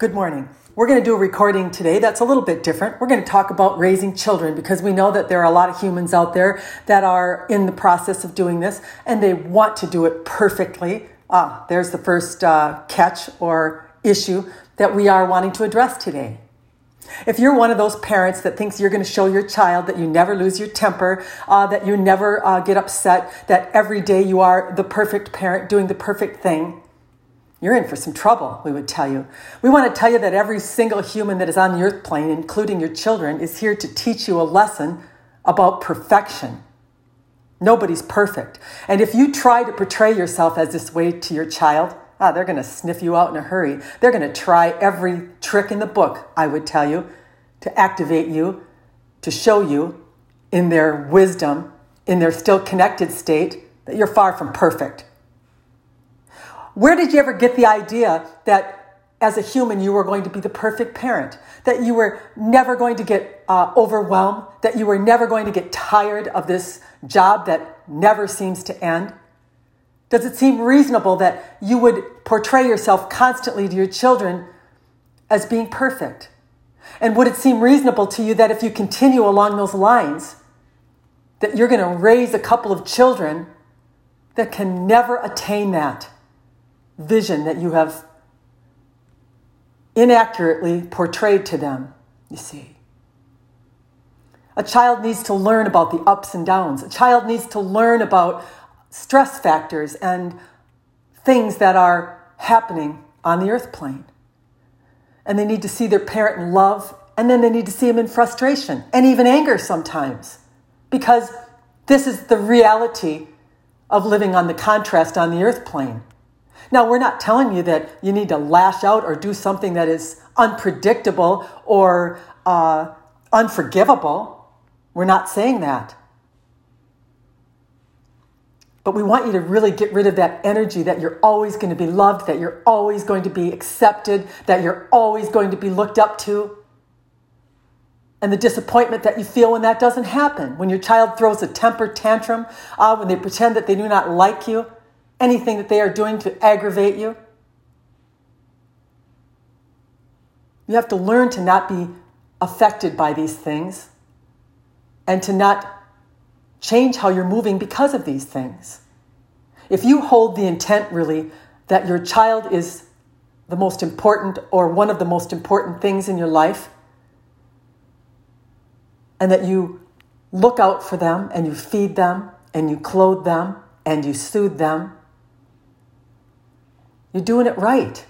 Good morning. We're going to do a recording today that's a little bit different. We're going to talk about raising children because we know that there are a lot of humans out there that are in the process of doing this and they want to do it perfectly. Ah, there's the first uh, catch or issue that we are wanting to address today. If you're one of those parents that thinks you're going to show your child that you never lose your temper, uh, that you never uh, get upset, that every day you are the perfect parent doing the perfect thing, you're in for some trouble, we would tell you. We want to tell you that every single human that is on the earth plane, including your children, is here to teach you a lesson about perfection. Nobody's perfect. And if you try to portray yourself as this way to your child, ah, they're going to sniff you out in a hurry. They're going to try every trick in the book, I would tell you, to activate you, to show you in their wisdom, in their still connected state, that you're far from perfect. Where did you ever get the idea that as a human you were going to be the perfect parent? That you were never going to get uh, overwhelmed? That you were never going to get tired of this job that never seems to end? Does it seem reasonable that you would portray yourself constantly to your children as being perfect? And would it seem reasonable to you that if you continue along those lines, that you're going to raise a couple of children that can never attain that? Vision that you have inaccurately portrayed to them, you see. A child needs to learn about the ups and downs. A child needs to learn about stress factors and things that are happening on the earth plane. And they need to see their parent in love, and then they need to see him in frustration and even anger sometimes. Because this is the reality of living on the contrast on the earth plane. Now, we're not telling you that you need to lash out or do something that is unpredictable or uh, unforgivable. We're not saying that. But we want you to really get rid of that energy that you're always going to be loved, that you're always going to be accepted, that you're always going to be looked up to. And the disappointment that you feel when that doesn't happen, when your child throws a temper tantrum, uh, when they pretend that they do not like you anything that they are doing to aggravate you. You have to learn to not be affected by these things and to not change how you're moving because of these things. If you hold the intent really that your child is the most important or one of the most important things in your life, and that you look out for them and you feed them and you clothe them and you soothe them you're doing it right.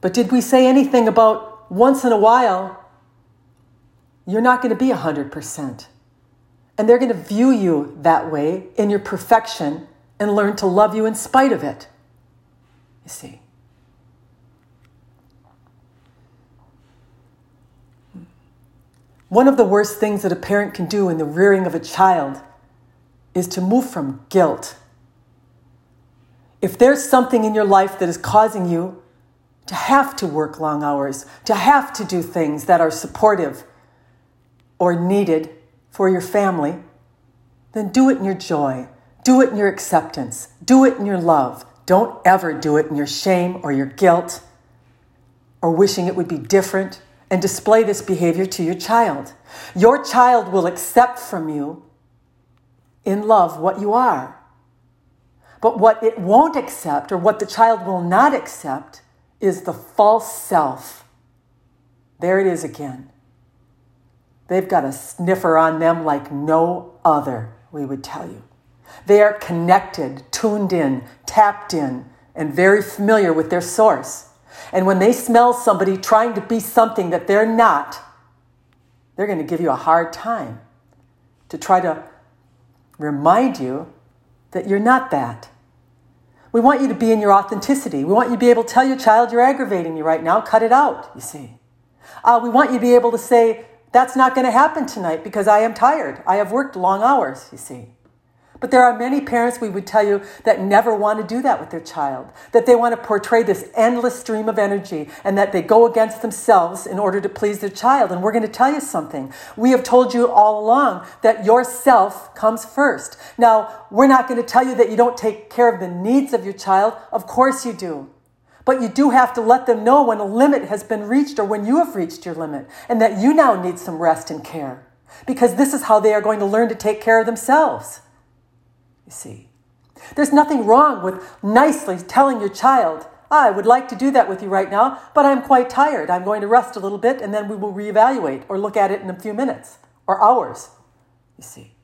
But did we say anything about once in a while, you're not going to be 100%? And they're going to view you that way in your perfection and learn to love you in spite of it. You see. One of the worst things that a parent can do in the rearing of a child is to move from guilt if there's something in your life that is causing you to have to work long hours, to have to do things that are supportive or needed for your family, then do it in your joy. Do it in your acceptance. Do it in your love. Don't ever do it in your shame or your guilt or wishing it would be different and display this behavior to your child. Your child will accept from you in love what you are. But what it won't accept, or what the child will not accept, is the false self. There it is again. They've got a sniffer on them like no other, we would tell you. They are connected, tuned in, tapped in, and very familiar with their source. And when they smell somebody trying to be something that they're not, they're going to give you a hard time to try to remind you that you're not that. We want you to be in your authenticity. We want you to be able to tell your child you're aggravating me right now. Cut it out, you see. Uh, we want you to be able to say, that's not going to happen tonight because I am tired. I have worked long hours, you see. But there are many parents, we would tell you, that never want to do that with their child, that they want to portray this endless stream of energy and that they go against themselves in order to please their child. And we're going to tell you something. We have told you all along that yourself comes first. Now, we're not going to tell you that you don't take care of the needs of your child. Of course you do. But you do have to let them know when a limit has been reached or when you have reached your limit and that you now need some rest and care because this is how they are going to learn to take care of themselves. You see, there's nothing wrong with nicely telling your child, I would like to do that with you right now, but I'm quite tired. I'm going to rest a little bit and then we will reevaluate or look at it in a few minutes or hours. You see.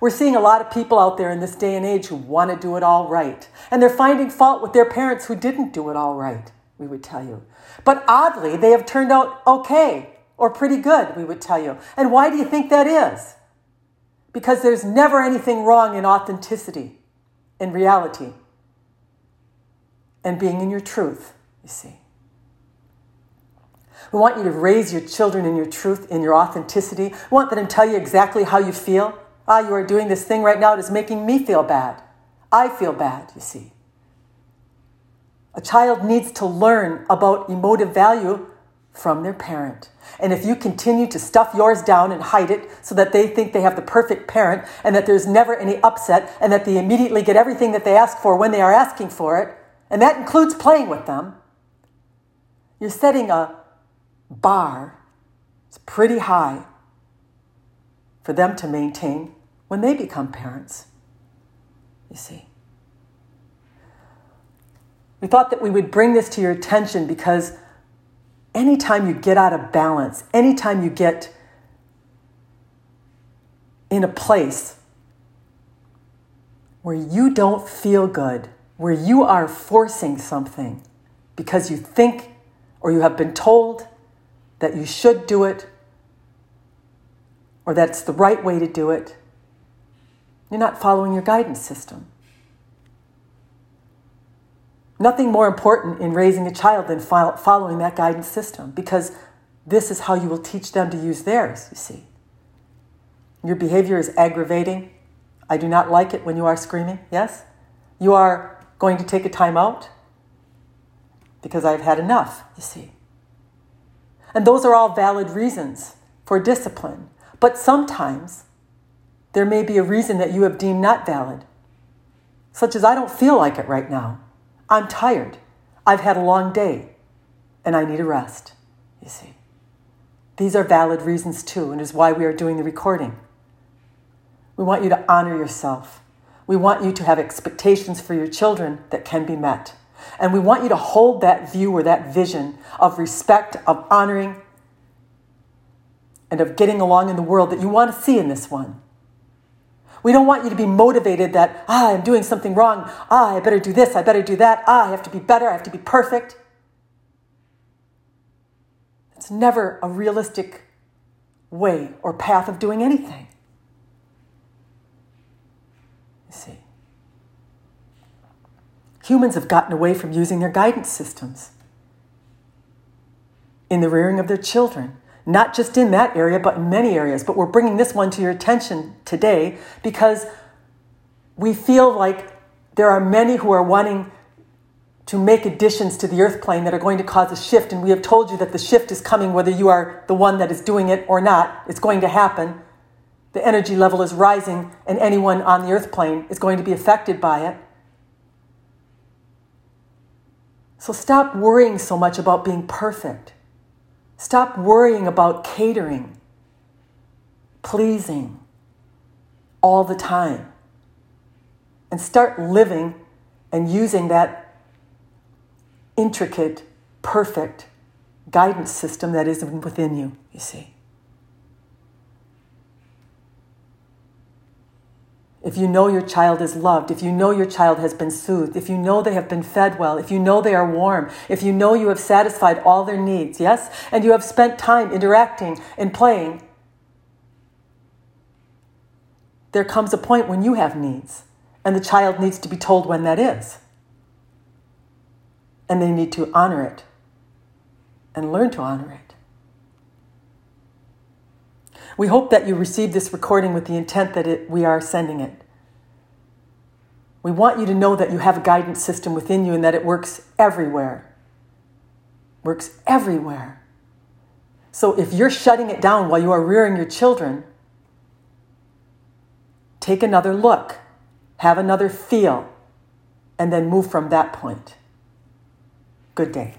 We're seeing a lot of people out there in this day and age who want to do it all right. And they're finding fault with their parents who didn't do it all right, we would tell you. But oddly, they have turned out okay or pretty good, we would tell you. And why do you think that is? Because there's never anything wrong in authenticity, in reality, and being in your truth, you see. We want you to raise your children in your truth, in your authenticity. We want them to tell you exactly how you feel. Ah, you are doing this thing right now it is making me feel bad. I feel bad, you see. A child needs to learn about emotive value from their parent. And if you continue to stuff yours down and hide it so that they think they have the perfect parent and that there's never any upset and that they immediately get everything that they ask for when they are asking for it, and that includes playing with them, you're setting a bar it's pretty high for them to maintain when they become parents. You see. We thought that we would bring this to your attention because anytime you get out of balance, anytime you get in a place where you don't feel good, where you are forcing something because you think or you have been told that you should do it or that it's the right way to do it, you're not following your guidance system. Nothing more important in raising a child than following that guidance system because this is how you will teach them to use theirs, you see. Your behavior is aggravating. I do not like it when you are screaming, yes? You are going to take a time out because I've had enough, you see. And those are all valid reasons for discipline. But sometimes there may be a reason that you have deemed not valid, such as I don't feel like it right now. I'm tired. I've had a long day and I need a rest, you see. These are valid reasons too, and is why we are doing the recording. We want you to honor yourself. We want you to have expectations for your children that can be met. And we want you to hold that view or that vision of respect, of honoring, and of getting along in the world that you want to see in this one. We don't want you to be motivated that, ah, I'm doing something wrong. Ah, I better do this. I better do that. Ah, I have to be better. I have to be perfect. It's never a realistic way or path of doing anything. You see. Humans have gotten away from using their guidance systems in the rearing of their children not just in that area, but in many areas. But we're bringing this one to your attention today because we feel like there are many who are wanting to make additions to the earth plane that are going to cause a shift. And we have told you that the shift is coming, whether you are the one that is doing it or not. It's going to happen. The energy level is rising, and anyone on the earth plane is going to be affected by it. So stop worrying so much about being perfect. Stop worrying about catering, pleasing. All the time, and start living and using that intricate, perfect guidance system that is within you, you see. If you know your child is loved, if you know your child has been soothed, if you know they have been fed well, if you know they are warm, if you know you have satisfied all their needs, yes, and you have spent time interacting and playing, there comes a point when you have needs, and the child needs to be told when that is. And they need to honor it and learn to honor it. We hope that you receive this recording with the intent that it, we are sending it. We want you to know that you have a guidance system within you and that it works everywhere. Works everywhere. So if you're shutting it down while you are rearing your children, take another look, have another feel, and then move from that point. Good day.